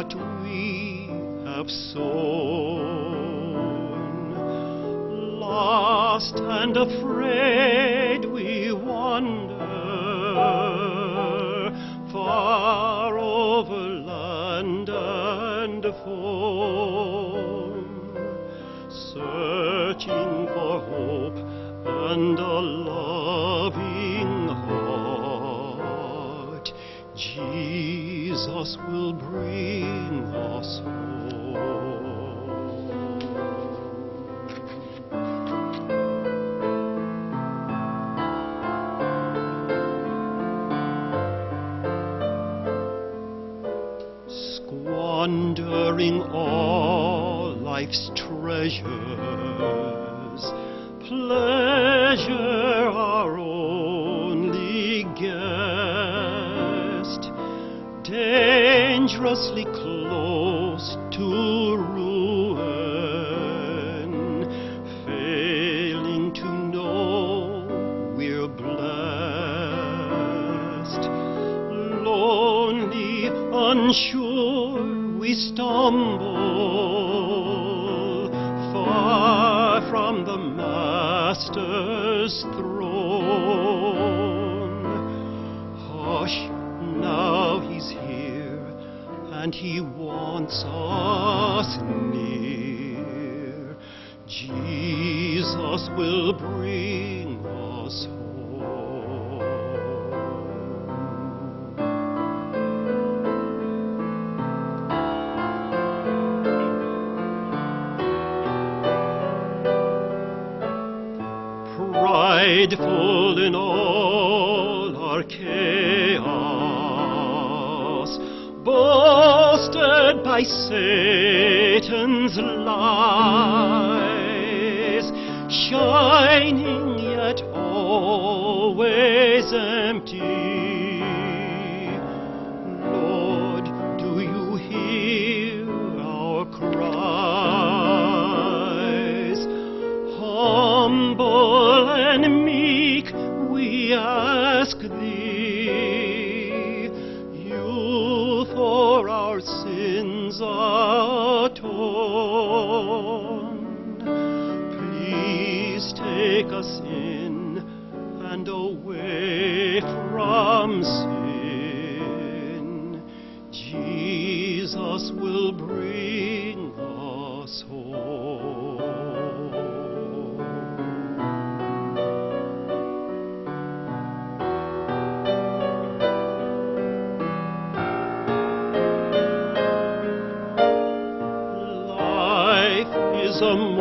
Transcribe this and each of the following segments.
what we have sown. Lost and afraid bring squandering all life's treasures, pleasure our only guest, dangerously close prideful in all our chaos, boasted by Satan's lies, shining yet always take us in and away from sin. Jesus will bring us home. Life is a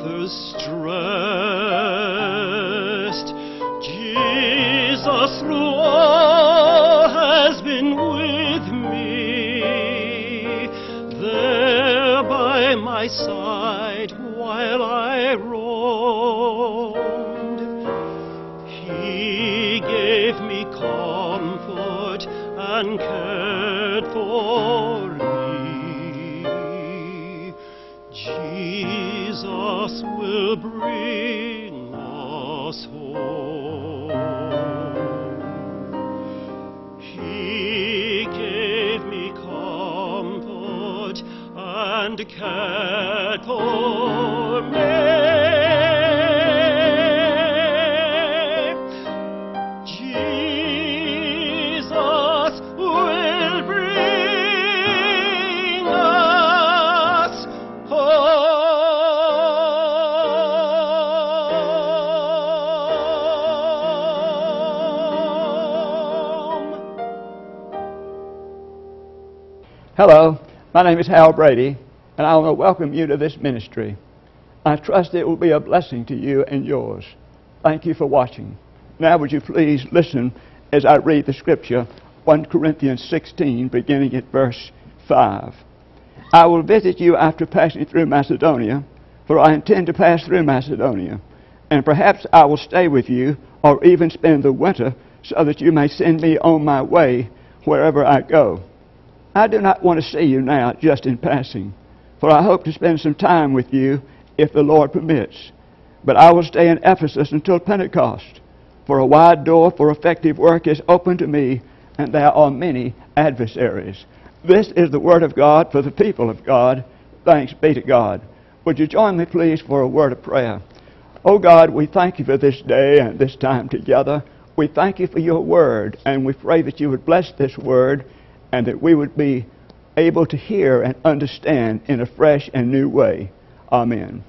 others stressed. Jesus through all has been with me, there by my side Hello, my name is Hal Brady, and I want to welcome you to this ministry. I trust it will be a blessing to you and yours. Thank you for watching. Now, would you please listen as I read the scripture, 1 Corinthians 16, beginning at verse 5. I will visit you after passing through Macedonia, for I intend to pass through Macedonia, and perhaps I will stay with you or even spend the winter so that you may send me on my way wherever I go. I do not want to see you now just in passing, for I hope to spend some time with you if the Lord permits. But I will stay in Ephesus until Pentecost, for a wide door for effective work is open to me, and there are many adversaries. This is the word of God for the people of God. Thanks be to God. Would you join me, please, for a word of prayer? Oh God, we thank you for this day and this time together. We thank you for your word, and we pray that you would bless this word and that we would be able to hear and understand in a fresh and new way. Amen.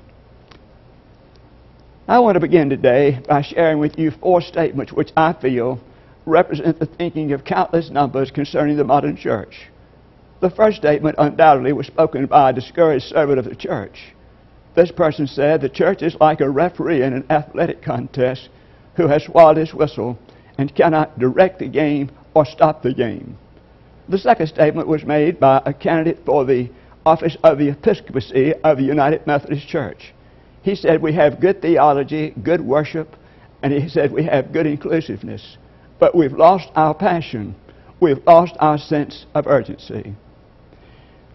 I want to begin today by sharing with you four statements which I feel represent the thinking of countless numbers concerning the modern church. The first statement undoubtedly was spoken by a discouraged servant of the church. This person said the church is like a referee in an athletic contest who has swallowed his whistle and cannot direct the game or stop the game. The second statement was made by a candidate for the office of the episcopacy of the United Methodist Church. He said we have good theology, good worship, and he said we have good inclusiveness, but we've lost our passion. We've lost our sense of urgency.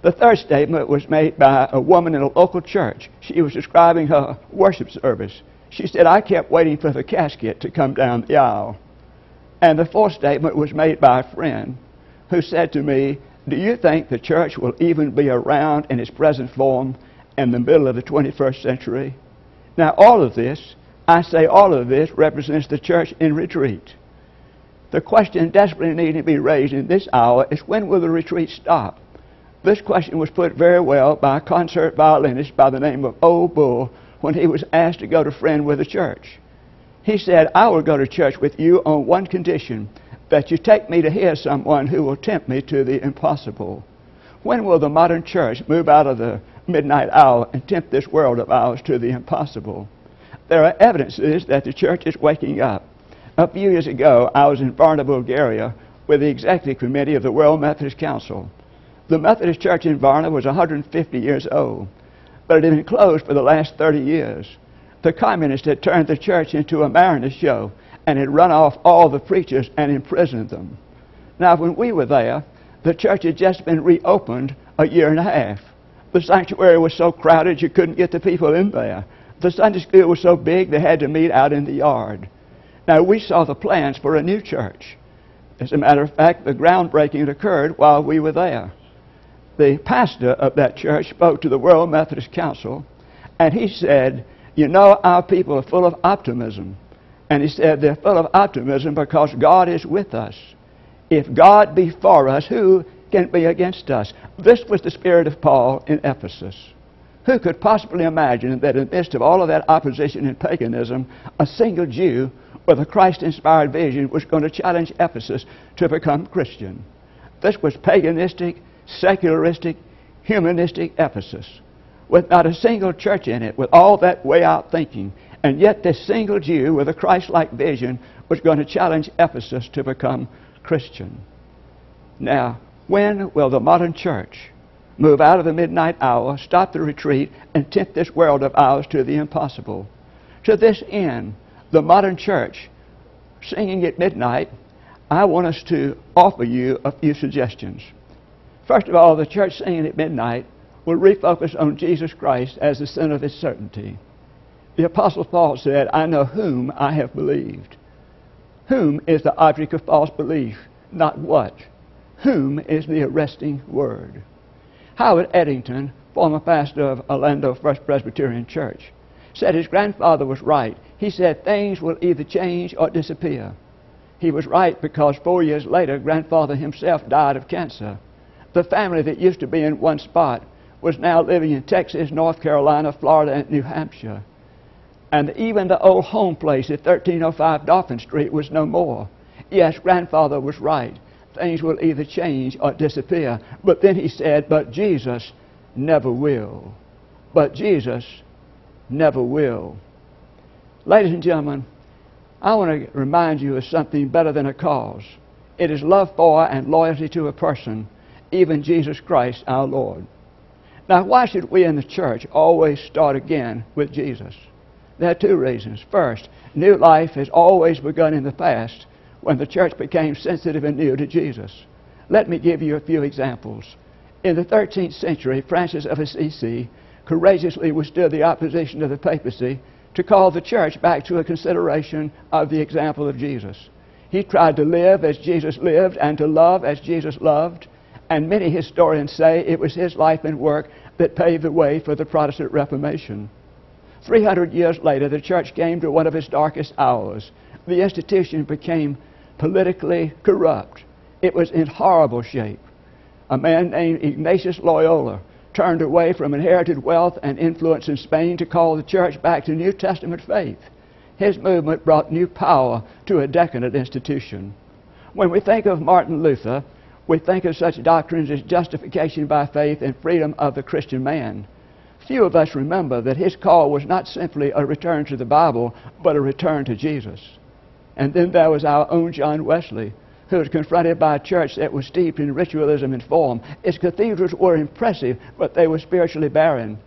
The third statement was made by a woman in a local church. She was describing her worship service. She said, I kept waiting for the casket to come down the aisle. And the fourth statement was made by a friend who said to me, Do you think the church will even be around in its present form in the middle of the 21st century? Now, all of this, I say all of this, represents the church in retreat. The question desperately needing to be raised in this hour is when will the retreat stop? This question was put very well by a concert violinist by the name of Ole Bull when he was asked to go to friend with the church. He said, I will go to church with you on one condition that you take me to hear someone who will tempt me to the impossible. When will the modern church move out of the midnight hour and tempt this world of ours to the impossible? There are evidences that the church is waking up. A few years ago, I was in Varna, Bulgaria, with the executive committee of the World Methodist Council. The Methodist Church in Varna was 150 years old, but it had been closed for the last 30 years. The communists had turned the church into a Maronist show and had run off all the preachers and imprisoned them. Now, when we were there, the church had just been reopened a year and a half. The sanctuary was so crowded you couldn't get the people in there. The Sunday school was so big they had to meet out in the yard. Now, we saw the plans for a new church. As a matter of fact, the groundbreaking occurred while we were there the pastor of that church spoke to the World Methodist Council, and he said, You know, our people are full of optimism. And he said, They're full of optimism because God is with us. If God be for us, who can be against us? This was the spirit of Paul in Ephesus. Who could possibly imagine that in the midst of all of that opposition and paganism, a single Jew with a Christ inspired vision was going to challenge Ephesus to become Christian? This was paganistic secularistic, humanistic Ephesus with not a single church in it, with all that way out thinking. And yet, this single Jew with a Christ like vision was going to challenge Ephesus to become Christian. Now, when will the modern church move out of the midnight hour, stop the retreat, and tempt this world of ours to the impossible? To this end, the modern church, singing at midnight, I want us to offer you a few suggestions. First of all, the church singing at midnight will refocus on Jesus Christ as the center of its certainty. The Apostle Paul said, I know whom I have believed. Whom is the object of false belief, not what. Whom is the arresting word. Howard Edington, former pastor of Orlando First Presbyterian Church, said his grandfather was right. He said things will either change or disappear. He was right because four years later, grandfather himself died of cancer. The family that used to be in one spot was now living in Texas, North Carolina, Florida, and New Hampshire. And even the old home place at 1305 Dolphin Street was no more. Yes, grandfather was right. Things will either change or disappear. But then he said, But Jesus never will. But Jesus never will. Ladies and gentlemen, I want to remind you of something better than a cause. It is love for and loyalty to a person even Jesus Christ our Lord. Now, why should we in the church always start again with Jesus? There are two reasons. First, new life has always begun in the past when the church became sensitive and new to Jesus. Let me give you a few examples. In the 13th century, Francis of Assisi courageously withstood the opposition of the papacy to call the church back to a consideration of the example of Jesus. He tried to live as Jesus lived and to love as Jesus loved, and many historians say it was his life and work that paved the way for the Protestant Reformation. 300 years later, the church came to one of its darkest hours. The institution became politically corrupt. It was in horrible shape. A man named Ignatius Loyola turned away from inherited wealth and influence in Spain to call the church back to New Testament faith. His movement brought new power to a decadent institution. When we think of Martin Luther, we think of such doctrines as justification by faith and freedom of the Christian man. Few of us remember that his call was not simply a return to the Bible, but a return to Jesus. And then there was our own John Wesley, who was confronted by a church that was steeped in ritualism and form. Its cathedrals were impressive, but they were spiritually barren.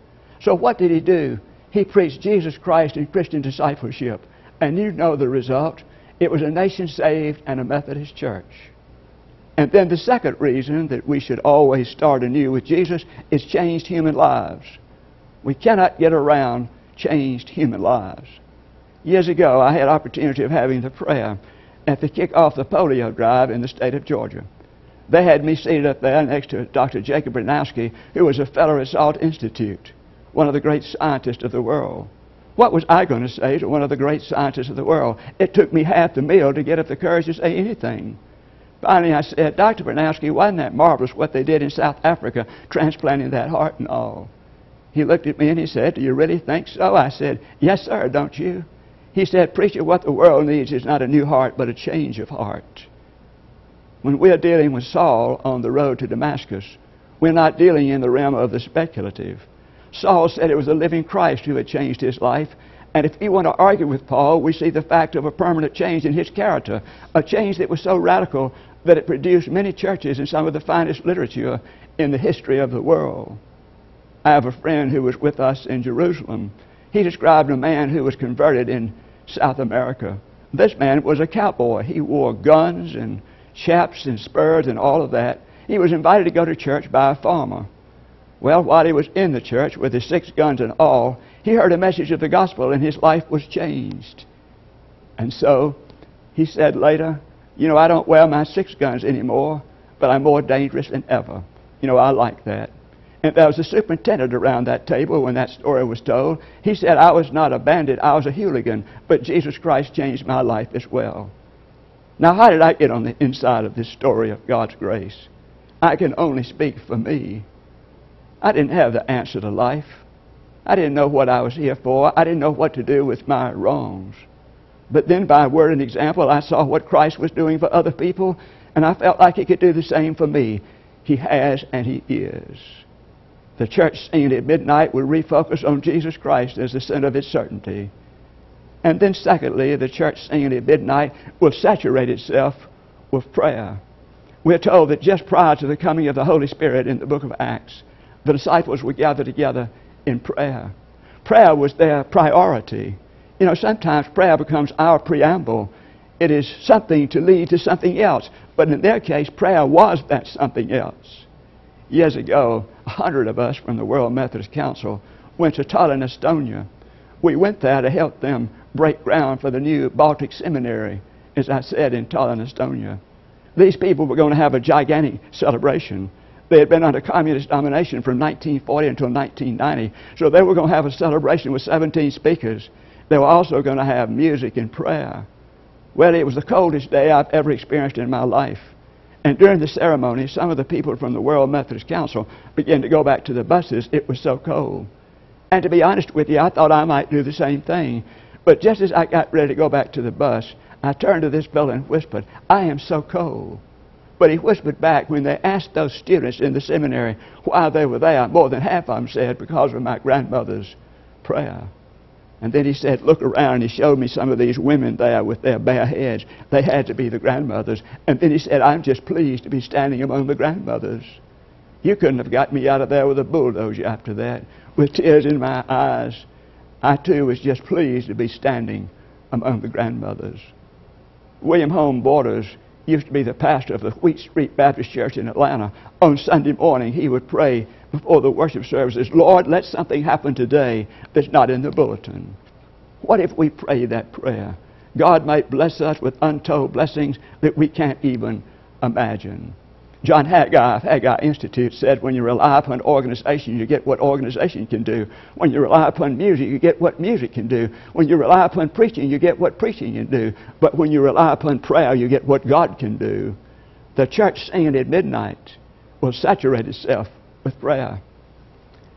So what did he do? He preached Jesus Christ in Christian discipleship. And you know the result. It was a nation saved and a Methodist church. And then the second reason that we should always start anew with Jesus is changed human lives. We cannot get around changed human lives. Years ago, I had opportunity of having the prayer at the kick off the polio drive in the state of Georgia. They had me seated up there next to Dr. Jacob Bronowski, who was a fellow at Salk Institute, one of the great scientists of the world. What was I going to say to one of the great scientists of the world? It took me half the meal to get up the courage to say anything. Finally, I said, Dr. Bronowski, wasn't that marvelous what they did in South Africa, transplanting that heart and all? He looked at me and he said, Do you really think so? I said, Yes, sir, don't you? He said, Preacher, what the world needs is not a new heart, but a change of heart. When we're dealing with Saul on the road to Damascus, we're not dealing in the realm of the speculative. Saul said it was the living Christ who had changed his life. And if you want to argue with Paul, we see the fact of a permanent change in his character, a change that was so radical that it produced many churches and some of the finest literature in the history of the world. I have a friend who was with us in Jerusalem. He described a man who was converted in South America. This man was a cowboy. He wore guns and chaps and spurs and all of that. He was invited to go to church by a farmer. Well, while he was in the church with his six guns and all, he heard a message of the gospel and his life was changed. And so he said later, You know, I don't wear my six guns anymore, but I'm more dangerous than ever. You know, I like that. And there was a superintendent around that table when that story was told. He said, I was not a bandit, I was a hooligan, but Jesus Christ changed my life as well. Now, how did I get on the inside of this story of God's grace? I can only speak for me. I didn't have the answer to life. I didn't know what I was here for. I didn't know what to do with my wrongs. But then, by word and example, I saw what Christ was doing for other people, and I felt like He could do the same for me. He has, and He is. The church singing at midnight will refocus on Jesus Christ as the center of its certainty. And then, secondly, the church singing at midnight will saturate itself with prayer. We're told that just prior to the coming of the Holy Spirit in the book of Acts, the disciples were gathered together in prayer. Prayer was their priority. You know, sometimes prayer becomes our preamble. It is something to lead to something else. But in their case, prayer was that something else. Years ago, a hundred of us from the World Methodist Council went to Tallinn, Estonia. We went there to help them break ground for the new Baltic Seminary, as I said, in Tallinn, Estonia. These people were going to have a gigantic celebration. They had been under communist domination from 1940 until 1990, so they were going to have a celebration with 17 speakers. They were also going to have music and prayer. Well, it was the coldest day I've ever experienced in my life. And during the ceremony, some of the people from the World Methodist Council began to go back to the buses. It was so cold. And to be honest with you, I thought I might do the same thing. But just as I got ready to go back to the bus, I turned to this fellow and whispered, I am so cold. But he whispered back when they asked those students in the seminary why they were there, more than half of them said, because of my grandmother's prayer. And then he said, Look around. He showed me some of these women there with their bare heads. They had to be the grandmothers. And then he said, I'm just pleased to be standing among the grandmothers. You couldn't have got me out of there with a bulldozer after that. With tears in my eyes, I too was just pleased to be standing among the grandmothers. William Holmes Borders used to be the pastor of the Wheat Street Baptist Church in Atlanta. On Sunday morning, he would pray before the worship services, Lord, let something happen today that's not in the bulletin. What if we pray that prayer? God might bless us with untold blessings that we can't even imagine. John Haggai of Haggai Institute said, when you rely upon organization, you get what organization can do. When you rely upon music, you get what music can do. When you rely upon preaching, you get what preaching can do. But when you rely upon prayer, you get what God can do. The church singing at midnight will saturate itself with prayer.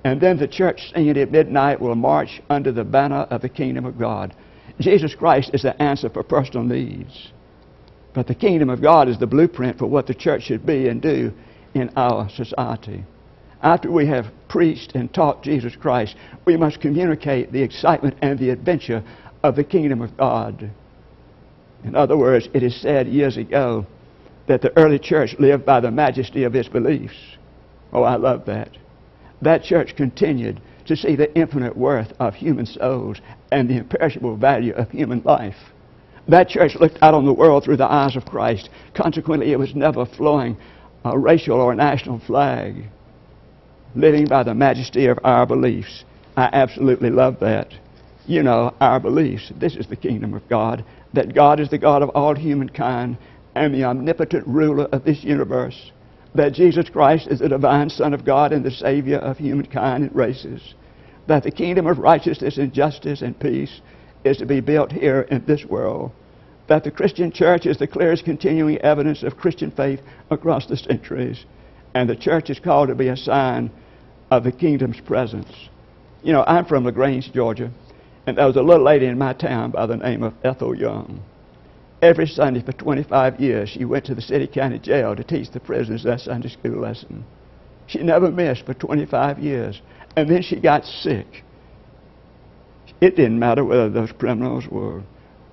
And then the church singing at midnight will march under the banner of the kingdom of God. Jesus Christ is the answer for personal needs. But the kingdom of God is the blueprint for what the church should be and do in our society. After we have preached and taught Jesus Christ, we must communicate the excitement and the adventure of the kingdom of God. In other words, it is said years ago that the early church lived by the majesty of its beliefs. Oh, I love that. That church continued to see the infinite worth of human souls and the imperishable value of human life. That church looked out on the world through the eyes of Christ. Consequently, it was never flowing a racial or national flag, living by the majesty of our beliefs. I absolutely love that. You know, our beliefs. This is the kingdom of God, that God is the God of all humankind and the omnipotent ruler of this universe, that Jesus Christ is the divine Son of God and the Savior of humankind and races, that the kingdom of righteousness and justice and peace is to be built here in this world. That the Christian church is the clearest continuing evidence of Christian faith across the centuries. And the church is called to be a sign of the kingdom's presence. You know, I'm from LaGrange, Georgia, and there was a little lady in my town by the name of Ethel Young. Every Sunday for 25 years, she went to the city county jail to teach the prisoners their Sunday school lesson. She never missed for 25 years. And then she got sick. It didn't matter whether those criminals were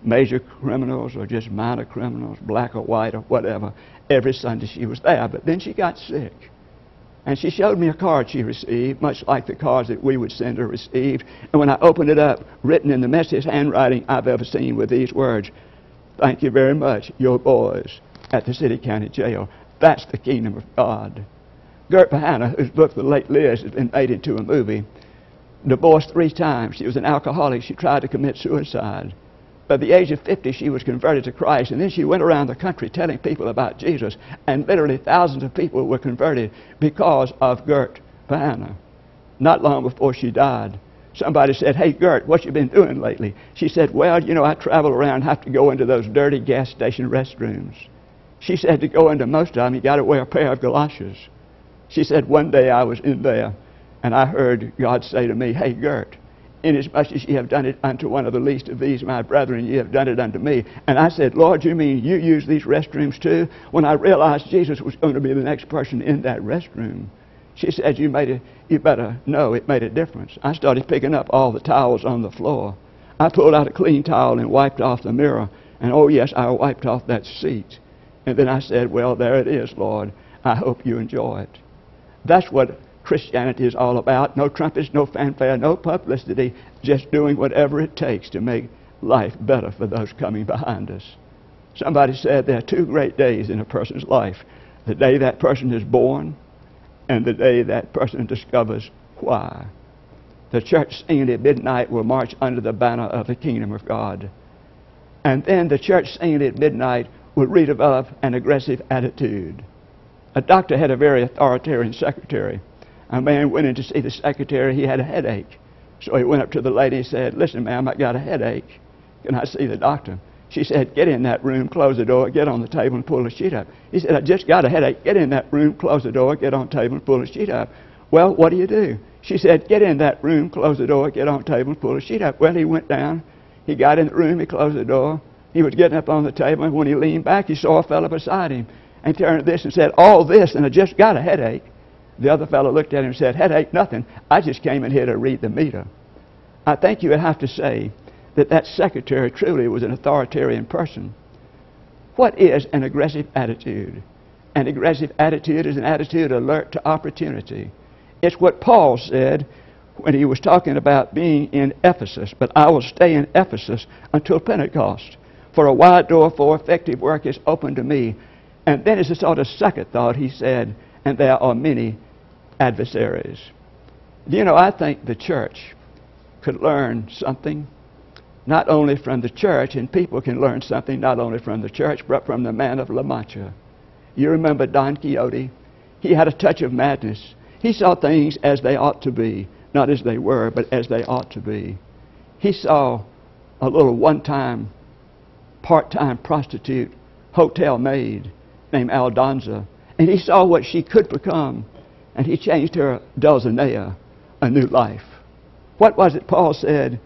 major criminals or just minor criminals, black or white or whatever. Every Sunday she was there. But then she got sick. And she showed me a card she received, much like the cards that we would send her received. And when I opened it up, written in the messiest handwriting I've ever seen with these words, Thank you very much, your boys at the city county jail. That's the kingdom of God. Gert Behanna, whose book The Late Liz has been made into a movie, divorced three times. She was an alcoholic. She tried to commit suicide. By the age of 50, she was converted to Christ, and then she went around the country telling people about Jesus, and literally thousands of people were converted because of Gert Behanna. Not long before she died, somebody said, Hey, Gert, what you been doing lately? She said, Well, you know, I travel around have to go into those dirty gas station restrooms. She said to go into most of them, you got to wear a pair of galoshes. She said, One day I was in there and I heard God say to me, Hey, Gert, inasmuch as ye have done it unto one of the least of these, my brethren, ye have done it unto me. And I said, Lord, you mean you use these restrooms too? When I realized Jesus was going to be the next person in that restroom, she said, you, made a, you better know it made a difference. I started picking up all the towels on the floor. I pulled out a clean towel and wiped off the mirror. And oh, yes, I wiped off that seat. And then I said, Well, there it is, Lord. I hope you enjoy it. That's what Christianity is all about. No trumpets, no fanfare, no publicity, just doing whatever it takes to make life better for those coming behind us. Somebody said there are two great days in a person's life the day that person is born and the day that person discovers why. The church singing at midnight will march under the banner of the kingdom of God. And then the church singing at midnight will redevelop an aggressive attitude. A doctor had a very authoritarian secretary. A man went in to see the secretary. He had a headache. So he went up to the lady and said, Listen, ma'am, I got a headache. Can I see the doctor? She said, Get in that room, close the door, get on the table, and pull the sheet up. He said, I just got a headache. Get in that room, close the door, get on the table, and pull the sheet up. Well, what do you do? She said, Get in that room, close the door, get on the table, and pull the sheet up. Well, he went down. He got in the room, he closed the door. He was getting up on the table, and when he leaned back, he saw a fellow beside him and turned this and said, All this, and I just got a headache. The other fellow looked at him and said, Headache, nothing. I just came in here to read the meter. I think you would have to say that that secretary truly was an authoritarian person. What is an aggressive attitude? An aggressive attitude is an attitude alert to opportunity. It's what Paul said when he was talking about being in Ephesus. But I will stay in Ephesus until Pentecost. For a wide door for effective work is open to me. And then, as a sort of second thought, he said, And there are many adversaries. You know, I think the church could learn something not only from the church, and people can learn something not only from the church, but from the man of La Mancha. You remember Don Quixote? He had a touch of madness. He saw things as they ought to be, not as they were, but as they ought to be. He saw a little one time, part time prostitute, hotel maid named Aldonza, and he saw what she could become, and he changed her Dulcinea a new life. What was it Paul said?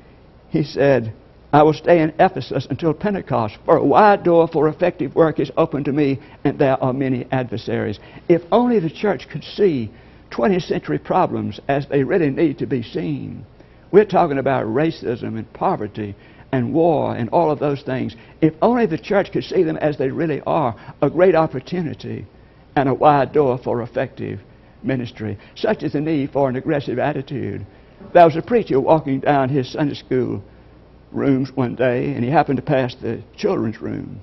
He said, I will stay in Ephesus until Pentecost, for a wide door for effective work is open to me, and there are many adversaries. If only the church could see 20th century problems as they really need to be seen. We're talking about racism and poverty and war and all of those things. If only the church could see them as they really are a great opportunity and a wide door for effective ministry. Such is the need for an aggressive attitude. There was a preacher walking down his Sunday school rooms one day, and he happened to pass the children's room.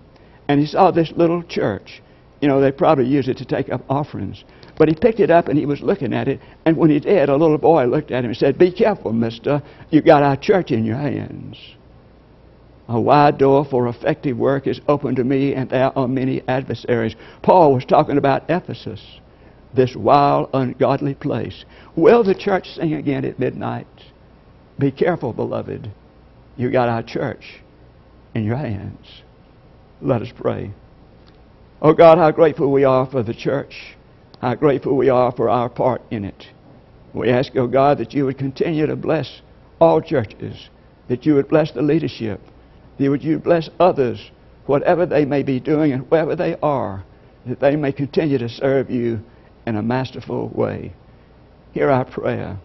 And he saw this little church. You know, they probably use it to take up offerings. But he picked it up and he was looking at it. And when he did, a little boy looked at him and said, Be careful, mister. You got our church in your hands. A wide door for effective work is open to me, and there are many adversaries. Paul was talking about Ephesus, this wild, ungodly place. Will the church sing again at midnight? Be careful, beloved. You got our church in your hands. Let us pray. Oh God, how grateful we are for the church. How grateful we are for our part in it. We ask, oh God, that you would continue to bless all churches, that you would bless the leadership, that you would bless others, whatever they may be doing and wherever they are, that they may continue to serve you in a masterful way. Hear our prayer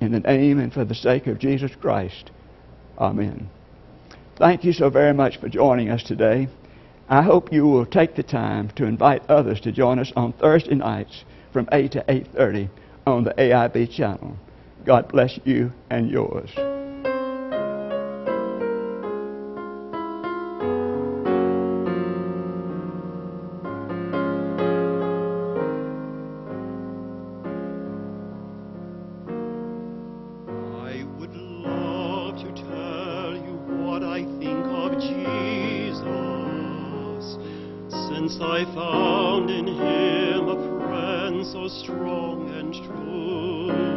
in the name and for the sake of Jesus Christ. Amen. Thank you so very much for joining us today. I hope you will take the time to invite others to join us on Thursday nights from 8 to 8:30 on the AIB channel. God bless you and yours. Since I found in him a friend so strong and true.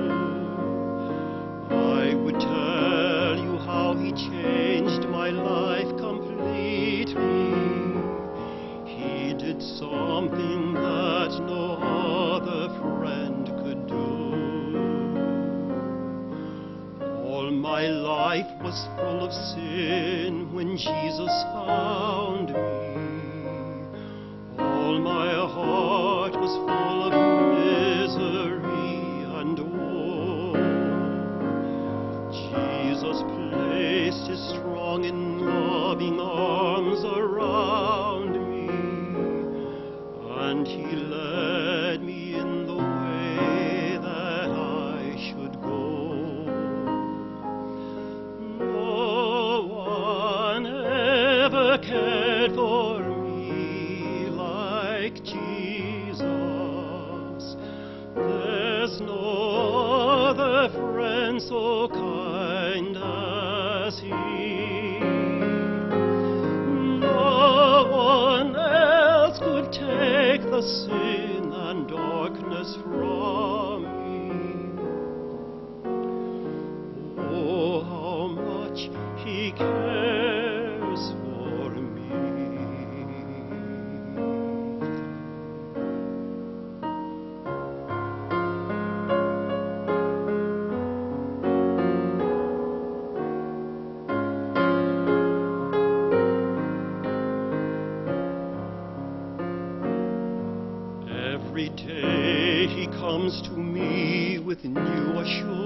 With new assurance.